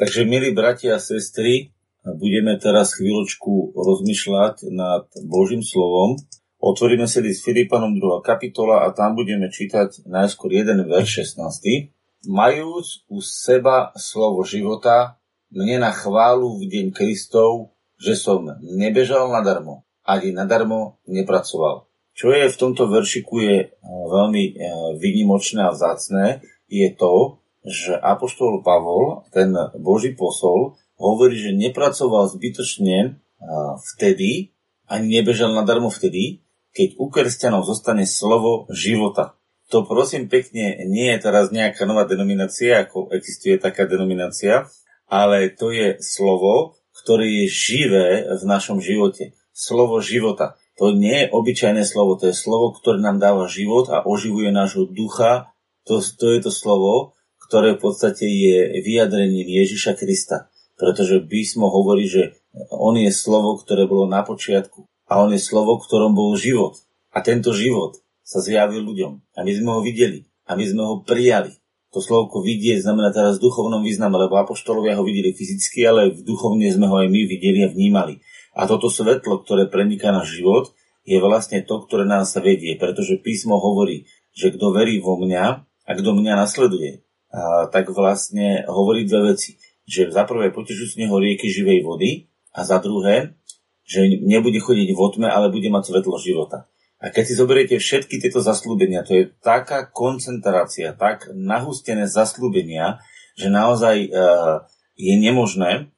Takže, milí bratia a sestry, budeme teraz chvíľočku rozmýšľať nad Božím slovom. Otvoríme si list Filipanom 2. kapitola a tam budeme čítať najskôr jeden verš 16. Majúc u seba slovo života, mne na chválu v deň Kristov, že som nebežal nadarmo, ani nadarmo nepracoval. Čo je v tomto veršiku je eh, veľmi eh, vynimočné a vzácné, je to, že Apoštol Pavol, ten Boží posol, hovorí, že nepracoval zbytočne vtedy, ani nebežal nadarmo vtedy, keď u kresťanov zostane slovo života. To prosím pekne nie je teraz nejaká nová denominácia, ako existuje taká denominácia, ale to je slovo, ktoré je živé v našom živote. Slovo života. To nie je obyčajné slovo, to je slovo, ktoré nám dáva život a oživuje nášho ducha. To, to je to slovo, ktoré v podstate je vyjadrením Ježiša Krista. Pretože písmo hovorí, že on je slovo, ktoré bolo na počiatku. A on je slovo, v ktorom bol život. A tento život sa zjavil ľuďom. A my sme ho videli. A my sme ho prijali. To slovko vidieť znamená teraz v duchovnom význame, lebo apoštolovia ho videli fyzicky, ale v duchovne sme ho aj my videli a vnímali. A toto svetlo, ktoré preniká na život, je vlastne to, ktoré nás vedie, pretože písmo hovorí, že kto verí vo mňa a kto mňa nasleduje, tak vlastne hovorí dve veci. Že za prvé potečú z neho rieky živej vody a za druhé, že nebude chodiť v otme, ale bude mať svetlo života. A keď si zoberiete všetky tieto zaslúbenia, to je taká koncentrácia, tak nahustené zaslúbenia, že naozaj e, je nemožné,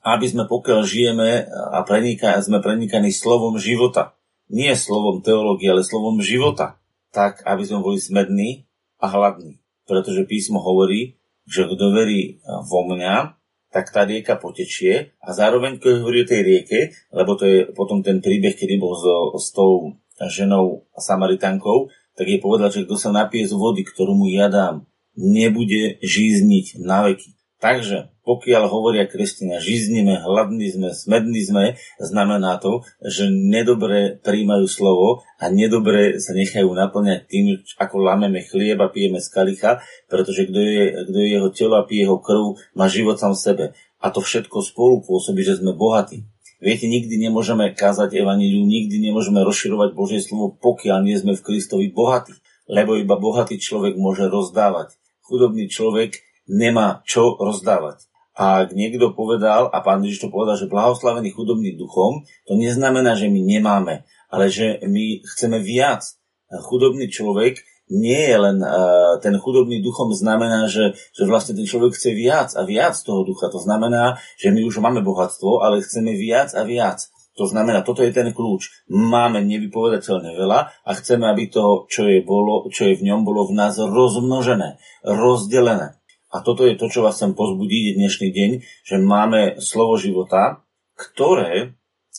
aby sme pokiaľ žijeme a preniká, sme prenikaní slovom života, nie slovom teológie, ale slovom života, tak aby sme boli smední a hladní pretože písmo hovorí, že kto verí vo mňa, tak tá rieka potečie a zároveň, keď hovorí o tej rieke, lebo to je potom ten príbeh, kedy bol s, s tou ženou Samaritankou, tak je povedal, že kto sa napije z vody, ktorú mu ja dám, nebude žízniť na veky. Takže pokiaľ hovoria kresťania, žiznime, hladní sme, smední sme, znamená to, že nedobre príjmajú slovo a nedobre sa nechajú naplňať tým, ako lámeme chlieb a pijeme z kalicha, pretože kto je, kto je jeho telo a pije jeho krv, má život sám v sebe. A to všetko spolu pôsobí, že sme bohatí. Viete, nikdy nemôžeme kázať evaníliu, nikdy nemôžeme rozširovať Božie slovo, pokiaľ nie sme v Kristovi bohatí. Lebo iba bohatý človek môže rozdávať. Chudobný človek nemá čo rozdávať. A ak niekto povedal, a pán Ježiš to povedal, že blahoslavený chudobný duchom, to neznamená, že my nemáme, ale že my chceme viac. Chudobný človek nie je len uh, ten chudobný duchom znamená, že, že vlastne ten človek chce viac a viac toho ducha. To znamená, že my už máme bohatstvo, ale chceme viac a viac. To znamená, toto je ten kľúč. Máme nevypovedateľne veľa a chceme, aby to, čo je, bolo, čo je v ňom, bolo v nás rozmnožené, rozdelené. A toto je to, čo vás chcem pozbudiť dnešný deň, že máme slovo života, ktoré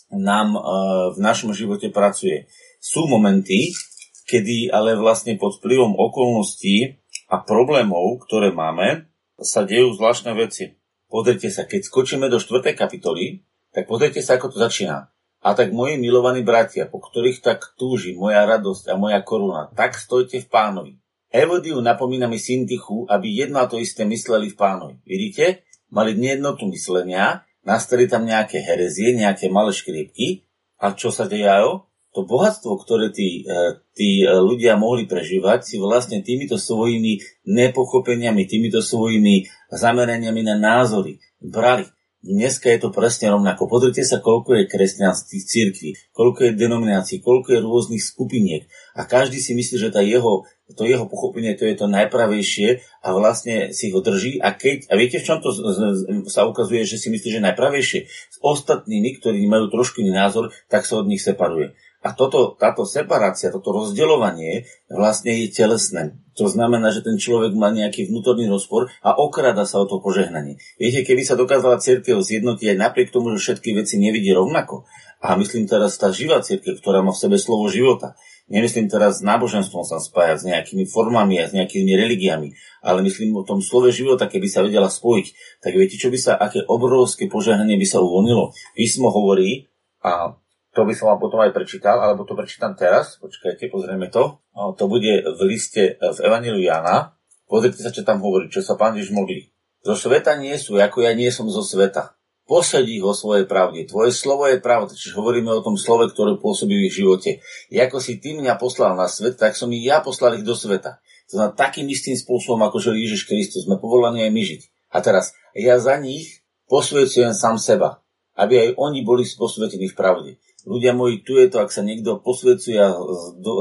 nám e, v našom živote pracuje. Sú momenty, kedy ale vlastne pod vplyvom okolností a problémov, ktoré máme, sa dejú zvláštne veci. Pozrite sa, keď skočíme do 4. kapitoly, tak pozrite sa, ako to začína. A tak moji milovaní bratia, po ktorých tak túži moja radosť a moja koruna, tak stojte v pánovi. Evodiu napomína mi Syntichu, aby jedno a to isté mysleli v pánovi. Vidíte? Mali nejednotu myslenia, nastali tam nejaké herezie, nejaké malé škriepky. A čo sa dejajú? To bohatstvo, ktoré tí, e, tí e, ľudia mohli prežívať, si vlastne týmito svojimi nepochopeniami, týmito svojimi zameraniami na názory brali. Dneska je to presne rovnako. Pozrite sa, koľko je kresťanských církví, koľko je denominácií, koľko je rôznych skupiniek a každý si myslí, že tá jeho, to jeho pochopenie to je to najpravejšie a vlastne si ho drží a keď, a viete v čom to sa ukazuje, že si myslí, že najpravejšie? S ostatnými, ktorí majú trošku iný názor, tak sa od nich separuje. A toto, táto separácia, toto rozdeľovanie vlastne je telesné. To znamená, že ten človek má nejaký vnútorný rozpor a okrada sa o to požehnanie. Viete, keby sa dokázala církev zjednotiť aj napriek tomu, že všetky veci nevidí rovnako, a myslím teraz tá živá církev, ktorá má v sebe slovo života, nemyslím teraz s náboženstvom sa spájať, s nejakými formami a s nejakými religiami, ale myslím o tom slove života, keby sa vedela spojiť, tak viete, čo by sa, aké obrovské požehnanie by sa uvoľnilo. Písmo hovorí, a to by som vám potom aj prečítal, alebo to prečítam teraz, počkajte, pozrieme to. To bude v liste v Evangeliu Jana. Pozrite sa, čo tam hovorí, čo sa pán Ježiš modlí. Zo sveta nie sú, ako ja nie som zo sveta. Posedí ho svojej pravde. Tvoje slovo je pravda, čiže hovoríme o tom slove, ktoré pôsobí v ich živote. I ako si ty mňa poslal na svet, tak som i ja poslal ich do sveta. To znamená takým istým spôsobom, ako žil Ježiš Kristus. Sme povolaní aj my žiť. A teraz, ja za nich posvecujem sám seba, aby aj oni boli posvetení v pravde. Ľudia moji, tu je to, ak sa niekto posvedcuje a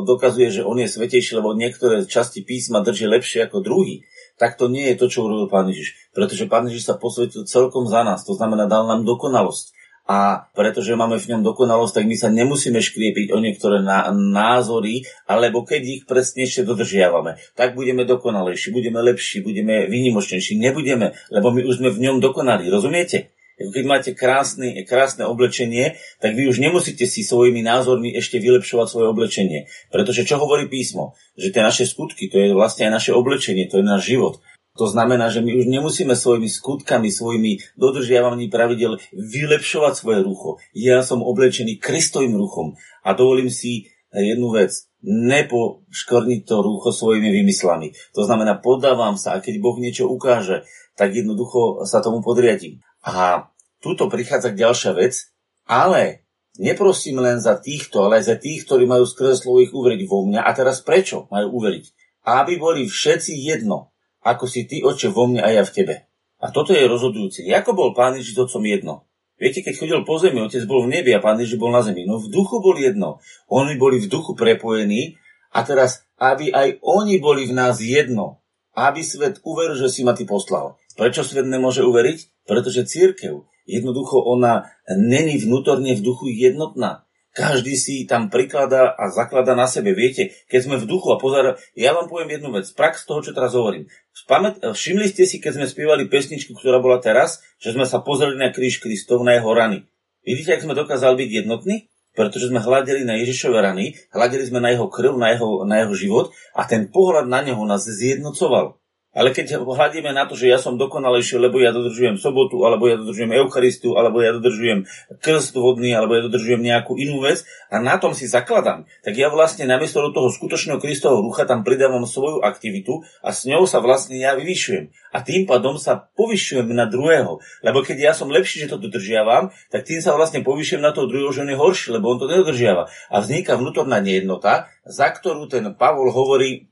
dokazuje, že on je svetejší, lebo niektoré časti písma drží lepšie ako druhý, tak to nie je to, čo urobil Pán Ježiš. Pretože Pán Ježiš sa posvetil celkom za nás, to znamená, dal nám dokonalosť. A pretože máme v ňom dokonalosť, tak my sa nemusíme škriepiť o niektoré názory, alebo keď ich presnejšie dodržiavame, tak budeme dokonalejší, budeme lepší, budeme vynimočnejší. Nebudeme, lebo my už sme v ňom dokonali. Rozumiete? Keď máte krásne, krásne oblečenie, tak vy už nemusíte si svojimi názormi ešte vylepšovať svoje oblečenie. Pretože čo hovorí písmo? Že tie naše skutky, to je vlastne aj naše oblečenie, to je náš život. To znamená, že my už nemusíme svojimi skutkami, svojimi dodržiavaním pravidel vylepšovať svoje rucho. Ja som oblečený Kristovým ruchom a dovolím si jednu vec. Nepoškorniť to rucho svojimi vymyslami. To znamená, podávam sa a keď Boh niečo ukáže, tak jednoducho sa tomu podriadím. A tuto prichádza ďalšia vec, ale neprosím len za týchto, ale aj za tých, ktorí majú skrze slovo ich uveriť vo mňa. A teraz prečo majú uveriť? Aby boli všetci jedno, ako si ty, oče, vo mne a ja v tebe. A toto je rozhodujúce. Ako bol Pán Ježiš otcom jedno? Viete, keď chodil po zemi, otec bol v nebi a Pán Ježiš bol na zemi. No v duchu bol jedno. Oni boli v duchu prepojení a teraz, aby aj oni boli v nás jedno. Aby svet uveril, že si ma ty poslal. Prečo svet nemôže uveriť? Pretože církev, jednoducho ona není vnútorne v duchu jednotná. Každý si tam prikladá a zaklada na sebe. Viete, keď sme v duchu a pozor, ja vám poviem jednu vec, prax toho, čo teraz hovorím. Spamät, všimli ste si, keď sme spievali pesničku, ktorá bola teraz, že sme sa pozreli na kríž Kristov, na jeho rany. Vidíte, ak sme dokázali byť jednotní? Pretože sme hľadeli na Ježišove rany, hľadeli sme na jeho krv, na jeho, na jeho život a ten pohľad na neho nás zjednocoval. Ale keď hľadíme na to, že ja som dokonalejší, lebo ja dodržujem sobotu, alebo ja dodržujem Eucharistiu, alebo ja dodržujem krst vodný, alebo ja dodržujem nejakú inú vec a na tom si zakladám, tak ja vlastne namiesto do toho skutočného Kristovho rucha tam pridávam svoju aktivitu a s ňou sa vlastne ja vyvyšujem. A tým pádom sa povyšujem na druhého. Lebo keď ja som lepší, že to dodržiavam, tak tým sa vlastne povyšujem na toho druhého, že on je horší, lebo on to nedodržiava. A vzniká vnútorná nejednota, za ktorú ten Pavol hovorí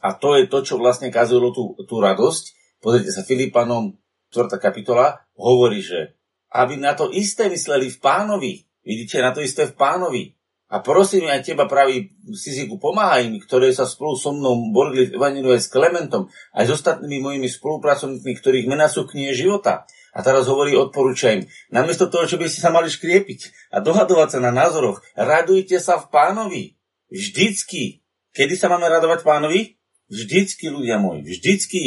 a to je to, čo vlastne kazilo tú, tú radosť. Pozrite sa, Filipanom 4. kapitola hovorí, že aby na to isté mysleli v pánovi. Vidíte, na to isté v pánovi. A prosím aj teba, pravý Siziku, pomáhaj mi, ktoré sa spolu so mnou borili v Evangeliu aj s Klementom, aj s ostatnými mojimi spolupracovníkmi, ktorých mená sú knihe života. A teraz hovorí, odporúčaj im, namiesto toho, čo by ste sa mali škriepiť a dohadovať sa na názoroch, radujte sa v pánovi. Vždycky. Kedy sa máme radovať pánovi? Vždycky, ľudia moji, vždycky.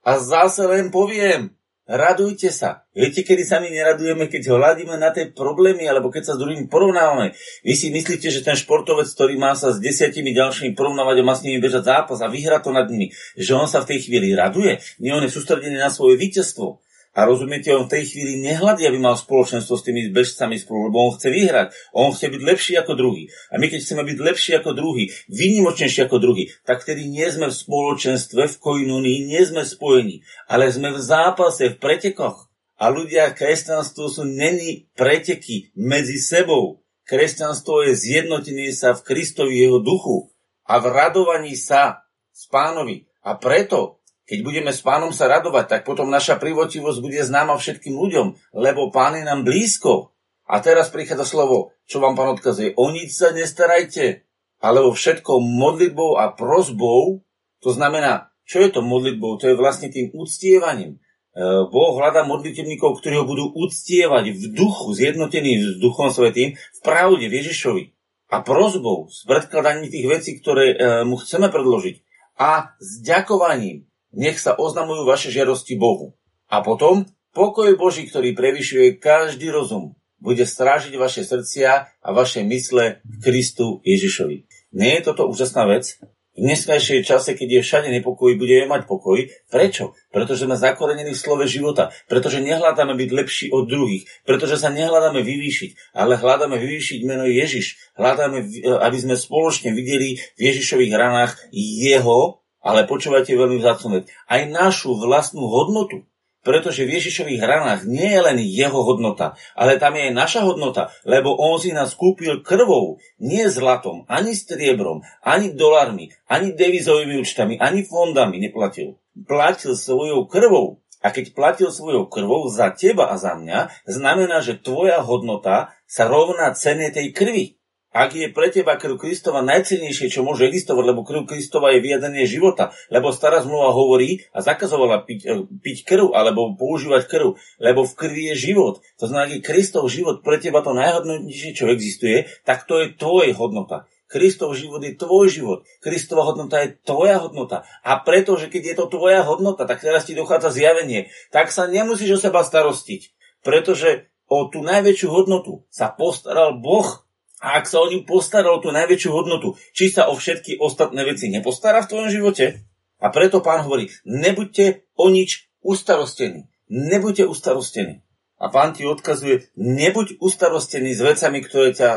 A zase len poviem, radujte sa. Viete, kedy sa my neradujeme, keď hľadíme na tie problémy, alebo keď sa s druhými porovnávame. Vy si myslíte, že ten športovec, ktorý má sa s desiatimi ďalšími porovnávať a má s nimi bežať zápas a vyhrať to nad nimi, že on sa v tej chvíli raduje? Nie, on je sústredený na svoje víťazstvo. A rozumiete, on v tej chvíli nehľadí, aby mal spoločenstvo s tými bežcami spolu, lebo on chce vyhrať. On chce byť lepší ako druhý. A my keď chceme byť lepší ako druhý, výnimočnejší ako druhý, tak vtedy nie sme v spoločenstve, v koinunii, nie sme spojení, ale sme v zápase, v pretekoch. A ľudia, kresťanstvo sú není preteky medzi sebou. Kresťanstvo je zjednotenie sa v Kristovi jeho duchu a v radovaní sa s pánovi. A preto keď budeme s pánom sa radovať, tak potom naša privotivosť bude známa všetkým ľuďom, lebo pán je nám blízko. A teraz prichádza slovo, čo vám pán odkazuje. O nič sa nestarajte, ale o všetko modlitbou a prozbou. To znamená, čo je to modlitbou? To je vlastne tým uctievaním. E, boh hľadá modlitebníkov, ktorí ho budú uctievať v duchu, zjednotený s duchom svetým, v pravde, v Ježišovi. A prozbou, s predkladaním tých vecí, ktoré e, mu chceme predložiť. A s ďakovaním, nech sa oznamujú vaše žiadosti Bohu. A potom pokoj Boží, ktorý prevyšuje každý rozum, bude strážiť vaše srdcia a vaše mysle v Kristu Ježišovi. Nie je toto úžasná vec? V dneskajšej čase, keď je všade nepokoj, budeme mať pokoj. Prečo? Pretože sme zakorenení v slove života. Pretože nehľadáme byť lepší od druhých. Pretože sa nehľadáme vyvýšiť, ale hľadáme vyvýšiť meno Ježiš. Hľadáme, aby sme spoločne videli v Ježišových ranách jeho ale počúvajte veľmi vzácnu vec, aj našu vlastnú hodnotu. pretože v Ježišových ranách nie je len jeho hodnota, ale tam je aj naša hodnota, lebo on si nás kúpil krvou, nie zlatom, ani striebrom, ani dolármi, ani devizovými účtami, ani fondami neplatil. Platil svojou krvou. A keď platil svojou krvou za teba a za mňa, znamená, že tvoja hodnota sa rovná cene tej krvi. Ak je pre teba krv Kristova najcennejšie, čo môže existovať, lebo krv Kristova je vyjadrenie života, lebo stará zmluva hovorí a zakazovala piť, e, piť krv alebo používať krv, lebo v krvi je život. To znamená, ak je Kristov život pre teba to najhodnotnejšie, čo existuje, tak to je tvoje hodnota. Kristov život je tvoj život. Kristova hodnota je tvoja hodnota. A preto, že keď je to tvoja hodnota, tak teraz ti dochádza zjavenie, tak sa nemusíš o seba starostiť. Pretože o tú najväčšiu hodnotu sa postaral Boh a ak sa o ním postaral tú najväčšiu hodnotu, či sa o všetky ostatné veci nepostará v tvojom živote? A preto pán hovorí, nebuďte o nič ustarostení. Nebuďte ustarostení. A pán ti odkazuje, nebuď ustarostený s vecami, ktoré, ťa,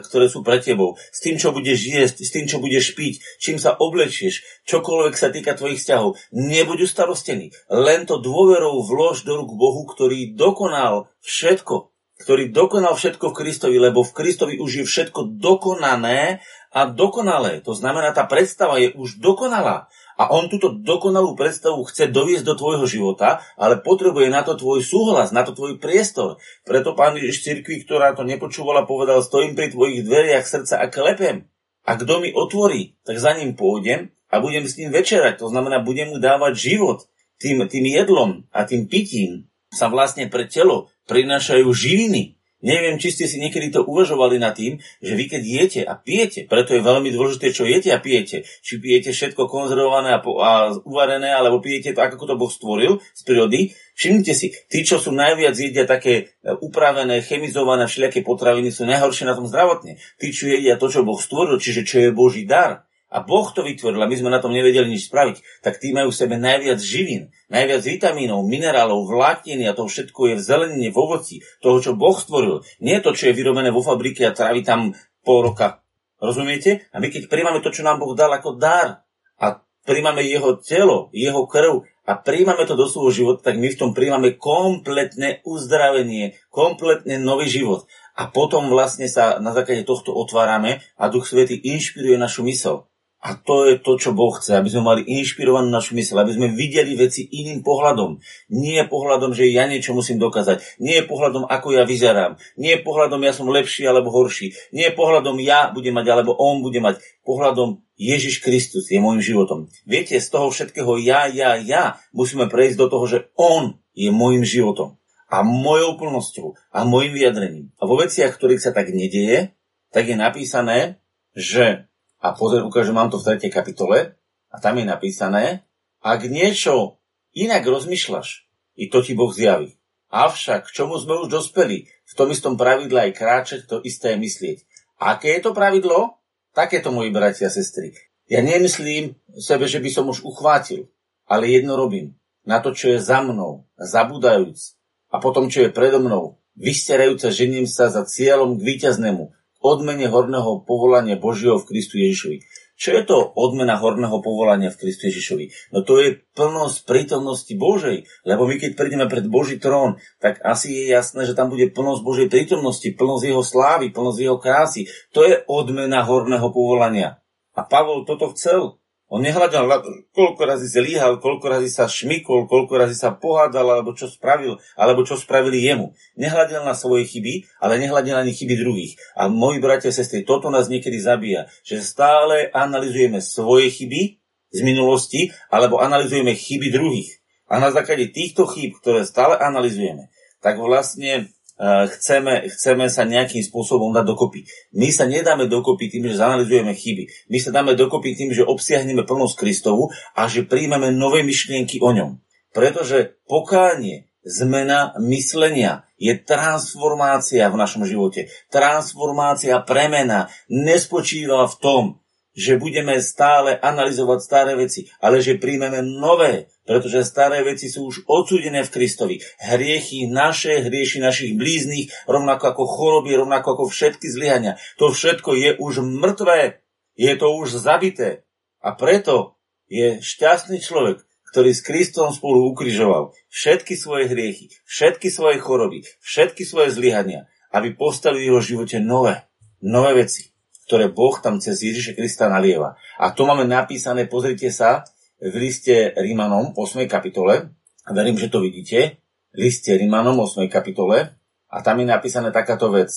ktoré sú pre tebou, s tým, čo budeš jesť, s tým, čo budeš piť, čím sa oblečieš, čokoľvek sa týka tvojich vzťahov. Nebuď ustarostený. Len to dôverou vlož do rúk Bohu, ktorý dokonal všetko ktorý dokonal všetko v Kristovi, lebo v Kristovi už je všetko dokonané a dokonalé. To znamená, tá predstava je už dokonalá. A on túto dokonalú predstavu chce doviesť do tvojho života, ale potrebuje na to tvoj súhlas, na to tvoj priestor. Preto pán Ježiš cirkvi, ktorá to nepočúvala, povedal, stojím pri tvojich dveriach srdca a klepem. A kto mi otvorí, tak za ním pôjdem a budem s ním večerať. To znamená, budem mu dávať život tým, tým jedlom a tým pitím sa vlastne pre telo prinášajú živiny. Neviem, či ste si niekedy to uvažovali nad tým, že vy keď jete a pijete, preto je veľmi dôležité, čo jete a pijete. Či pijete všetko konzervované a, po, a uvarené, alebo pijete to, ako to Boh stvoril z prírody. Všimnite si, tí, čo sú najviac jedia také e, upravené, chemizované všelijaké potraviny, sú najhoršie na tom zdravotne. Tí, čo jedia to, čo Boh stvoril, čiže čo je Boží dar, a Boh to vytvoril a my sme na tom nevedeli nič spraviť, tak tí majú v sebe najviac živín, najviac vitamínov, minerálov, vlákniny a toho všetko je v zelenine, v ovoci, toho, čo Boh stvoril. Nie to, čo je vyrobené vo fabrike a trávi tam pol roka. Rozumiete? A my keď príjmame to, čo nám Boh dal ako dar a príjmame jeho telo, jeho krv a príjmame to do svojho života, tak my v tom príjmame kompletné uzdravenie, kompletne nový život. A potom vlastne sa na základe tohto otvárame a Duch Svety inšpiruje našu mysel. A to je to, čo Boh chce, aby sme mali inšpirovanú našu mysl, aby sme videli veci iným pohľadom. Nie pohľadom, že ja niečo musím dokázať. Nie pohľadom, ako ja vyzerám. Nie pohľadom, ja som lepší alebo horší. Nie pohľadom, ja budem mať alebo on bude mať. Pohľadom, Ježiš Kristus je môjim životom. Viete, z toho všetkého ja, ja, ja musíme prejsť do toho, že on je môjim životom. A mojou plnosťou a môjim vyjadrením. A vo veciach, ktorých sa tak nedieje, tak je napísané, že a pozor, ukážem vám to v 3. kapitole a tam je napísané, ak niečo inak rozmýšľaš, i to ti Boh zjaví. Avšak, k čomu sme už dospeli, v tom istom pravidle aj kráčať, to isté je myslieť. Aké je to pravidlo? Takéto, moji bratia a sestry. Ja nemyslím sebe, že by som už uchvátil, ale jedno robím. Na to, čo je za mnou, zabúdajúc, a potom, čo je predo mnou, vysterajúca žením sa za cieľom k víťaznému, odmene horného povolania Božieho v Kristu Ježišovi. Čo je to odmena horného povolania v Kristu Ježišovi? No to je plnosť prítomnosti Božej, lebo my keď prídeme pred Boží trón, tak asi je jasné, že tam bude plnosť Božej prítomnosti, plnosť jeho slávy, plnosť jeho krásy. To je odmena horného povolania. A Pavol toto chcel. On nehľadal, koľko razy zlíhal, koľko razy sa šmykol, koľko razy sa pohádal, alebo čo spravil, alebo čo spravili jemu. Nehľadal na svoje chyby, ale nehľadal ani chyby druhých. A moji bratia a sestry, toto nás niekedy zabíja, že stále analizujeme svoje chyby z minulosti, alebo analizujeme chyby druhých. A na základe týchto chýb, ktoré stále analizujeme, tak vlastne chceme, chceme sa nejakým spôsobom dať dokopy. My sa nedáme dokopy tým, že zanalizujeme chyby. My sa dáme dokopy tým, že obsiahneme plnosť Kristovu a že príjmeme nové myšlienky o ňom. Pretože pokánie, zmena myslenia je transformácia v našom živote. Transformácia, premena nespočíva v tom, že budeme stále analyzovať staré veci, ale že príjmeme nové, pretože staré veci sú už odsúdené v Kristovi. Hriechy naše, hrieši našich blíznych, rovnako ako choroby, rovnako ako všetky zlyhania. To všetko je už mŕtvé, je to už zabité. A preto je šťastný človek, ktorý s Kristom spolu ukrižoval všetky svoje hriechy, všetky svoje choroby, všetky svoje zlyhania, aby postavili v jeho živote nové, nové veci, ktoré Boh tam cez Ježiša Krista nalieva. A to máme napísané, pozrite sa, v liste Rímanom 8. kapitole, verím, že to vidíte, liste Rímanom 8. kapitole, a tam je napísané takáto vec.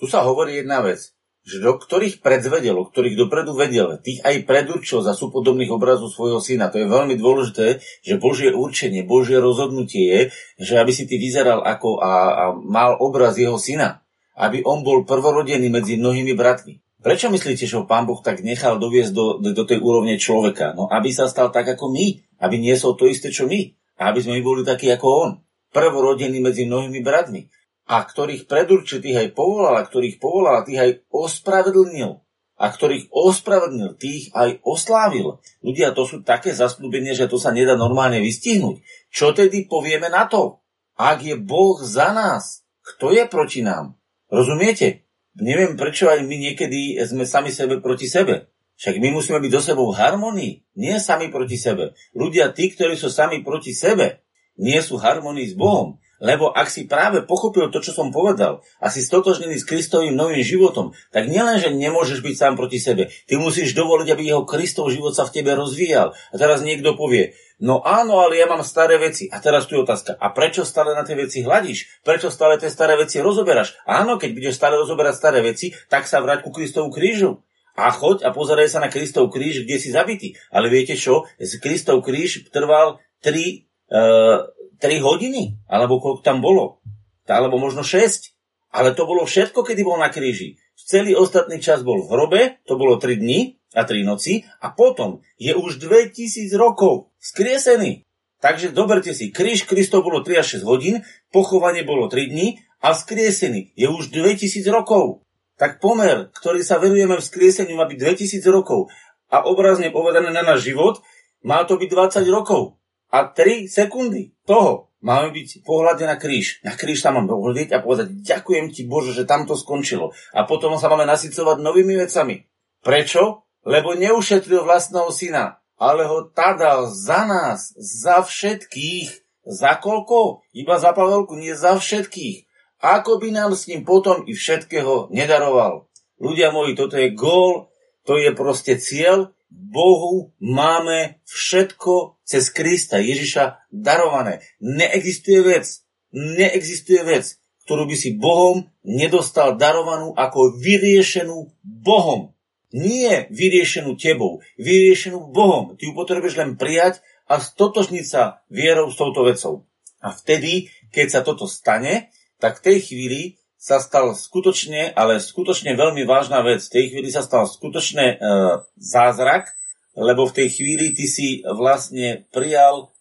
Tu sa hovorí jedna vec že do ktorých predzvedel, ktorých dopredu vedel, tých aj predurčil za súpodobných obrazov svojho syna. To je veľmi dôležité, že Božie určenie, Božie rozhodnutie je, že aby si ty vyzeral ako a, a mal obraz jeho syna. Aby on bol prvorodený medzi mnohými bratmi. Prečo myslíte, že ho pán Boh tak nechal doviesť do, do, do tej úrovne človeka? No, aby sa stal tak ako my. Aby niesol to isté, čo my. A aby sme my boli takí ako on. Prvorodený medzi mnohými bratmi a ktorých predurčitých aj povolal, a ktorých povolal, tých aj ospravedlnil. A ktorých ospravedlnil, tých aj oslávil. Ľudia, to sú také zaslúbenie, že to sa nedá normálne vystihnúť. Čo tedy povieme na to? Ak je Boh za nás, kto je proti nám? Rozumiete? Neviem, prečo aj my niekedy sme sami sebe proti sebe. Však my musíme byť do sebou v harmonii, nie sami proti sebe. Ľudia, tí, ktorí sú sami proti sebe, nie sú harmonii s Bohom. Lebo ak si práve pochopil to, čo som povedal, a si stotožnený s Kristovým novým životom, tak nielen, že nemôžeš byť sám proti sebe, ty musíš dovoliť, aby jeho Kristov život sa v tebe rozvíjal. A teraz niekto povie, no áno, ale ja mám staré veci. A teraz tu je otázka, a prečo stále na tie veci hľadíš? Prečo stále tie staré veci rozoberáš? Áno, keď budeš stále rozoberať staré veci, tak sa vráť ku Kristovu krížu. A choď a pozeraj sa na Kristov kríž, kde si zabitý. Ale viete čo? Kristov kríž trval 3 uh, 3 hodiny, alebo koľko tam bolo, alebo možno 6. Ale to bolo všetko, kedy bol na kríži. Celý ostatný čas bol v hrobe, to bolo 3 dni a 3 noci a potom je už 2000 rokov skriesený. Takže doberte si, kríž Kristov bolo 3 až 6 hodín, pochovanie bolo 3 dní a skriesený je už 2000 rokov. Tak pomer, ktorý sa verujeme skrieseniu, má byť 2000 rokov a obrazne povedané na náš život, má to byť 20 rokov a 3 sekundy toho máme byť pohľade na kríž. Na kríž sa máme pohľadiť a povedať, ďakujem ti Bože, že tam to skončilo. A potom sa máme nasycovať novými vecami. Prečo? Lebo neušetril vlastného syna, ale ho tadal za nás, za všetkých. Za koľko? Iba za Pavelku, nie za všetkých. Ako by nám s ním potom i všetkého nedaroval. Ľudia moji, toto je gól, to je proste cieľ, Bohu máme všetko cez Krista Ježiša darované. Neexistuje vec, neexistuje vec, ktorú by si Bohom nedostal darovanú ako vyriešenú Bohom. Nie vyriešenú tebou, vyriešenú Bohom. Ty ju potrebuješ len prijať a stotožniť sa vierou s touto vecou. A vtedy, keď sa toto stane, tak v tej chvíli sa stal skutočne, ale skutočne veľmi vážna vec. V tej chvíli sa stal skutočne e, zázrak, lebo v tej chvíli ty si vlastne prijal,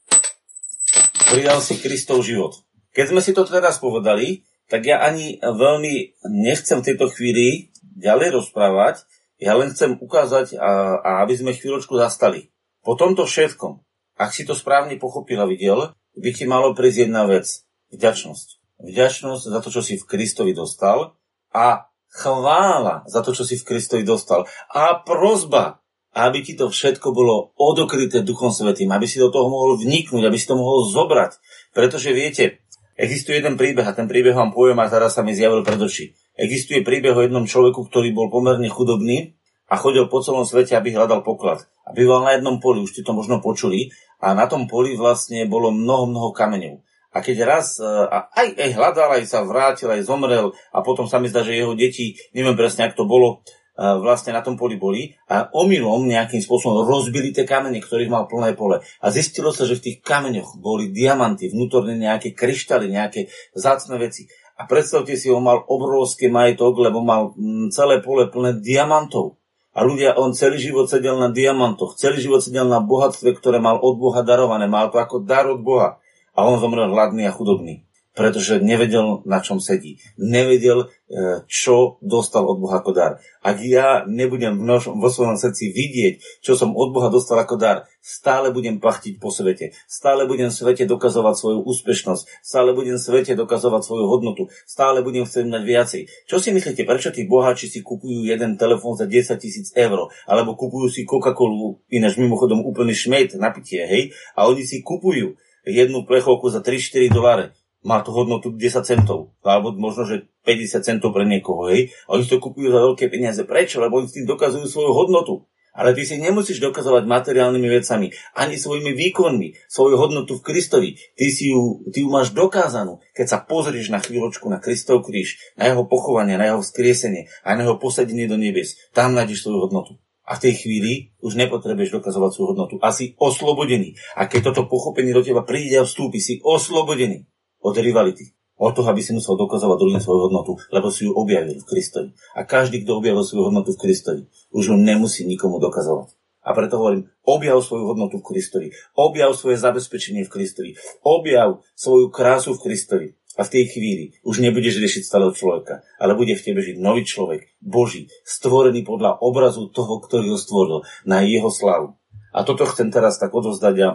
prijal si Kristov život. Keď sme si to teraz povedali, tak ja ani veľmi nechcem v tejto chvíli ďalej rozprávať, ja len chcem ukázať, a, a aby sme chvíľočku zastali. Po tomto všetkom, ak si to správne pochopil a videl, by ti malo prísť jedna vec. Vďačnosť vďačnosť za to, čo si v Kristovi dostal a chvála za to, čo si v Kristovi dostal a prozba, aby ti to všetko bolo odokryté Duchom Svetým, aby si do toho mohol vniknúť, aby si to mohol zobrať. Pretože viete, existuje jeden príbeh a ten príbeh vám poviem a teraz sa mi zjavil pred oči. Existuje príbeh o jednom človeku, ktorý bol pomerne chudobný a chodil po celom svete, aby hľadal poklad. A býval na jednom poli, už ste to možno počuli, a na tom poli vlastne bolo mnoho, mnoho kameňov. A keď raz e, a aj, aj hľadal, aj sa vrátil, aj zomrel a potom sa mi zdá, že jeho deti, neviem presne, ak to bolo, e, vlastne na tom poli boli a omylom nejakým spôsobom rozbili tie kamene, ktorých mal plné pole. A zistilo sa, že v tých kameňoch boli diamanty, vnútorne nejaké kryštály, nejaké zácne veci. A predstavte si, on mal obrovský majetok, lebo mal mm, celé pole plné diamantov. A ľudia, on celý život sedel na diamantoch, celý život sedel na bohatstve, ktoré mal od Boha darované, mal to ako dar od Boha a on zomrel hladný a chudobný. pretože nevedel, na čom sedí. Nevedel, e, čo dostal od Boha ako dar. Ak ja nebudem vo svojom srdci vidieť, čo som od Boha dostal ako dar, stále budem pachtiť po svete. Stále budem svete dokazovať svoju úspešnosť. Stále budem svete dokazovať svoju hodnotu. Stále budem chcieť mať viacej. Čo si myslíte, prečo tí boháči si kupujú jeden telefón za 10 tisíc eur? Alebo kupujú si Coca-Colu, ináč mimochodom úplný šmejt, napitie, hej? A oni si kupujú jednu plechovku za 3-4 doláre má to hodnotu 10 centov, alebo možno, že 50 centov pre niekoho, hej. A oni to kupujú za veľké peniaze. Prečo? Lebo oni s tým dokazujú svoju hodnotu. Ale ty si nemusíš dokazovať materiálnymi vecami, ani svojimi výkonmi, svoju hodnotu v Kristovi. Ty, si ju, ty ju máš dokázanú, keď sa pozrieš na chvíľočku na Kristov kríž, na jeho pochovanie, na jeho vzkriesenie a na jeho posadenie do nebies. Tam nájdeš svoju hodnotu. A v tej chvíli už nepotrebuješ dokazovať svoju hodnotu. A si oslobodený. A keď toto pochopenie do teba príde a vstúpi, si oslobodený od rivality. Od toho, aby si musel dokazovať druhým svoju hodnotu, lebo si ju objavil v Kristovi. A každý, kto objavil svoju hodnotu v Kristovi, už ju nemusí nikomu dokazovať. A preto hovorím, objav svoju hodnotu v Kristovi, objav svoje zabezpečenie v Kristovi, objav svoju krásu v Kristovi. A v tej chvíli už nebudeš riešiť stáleho človeka, ale bude v tebe žiť nový človek, Boží, stvorený podľa obrazu toho, ktorý ho stvoril, na jeho slavu. A toto chcem teraz tak odovzdať a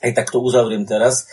aj takto uzavriem teraz.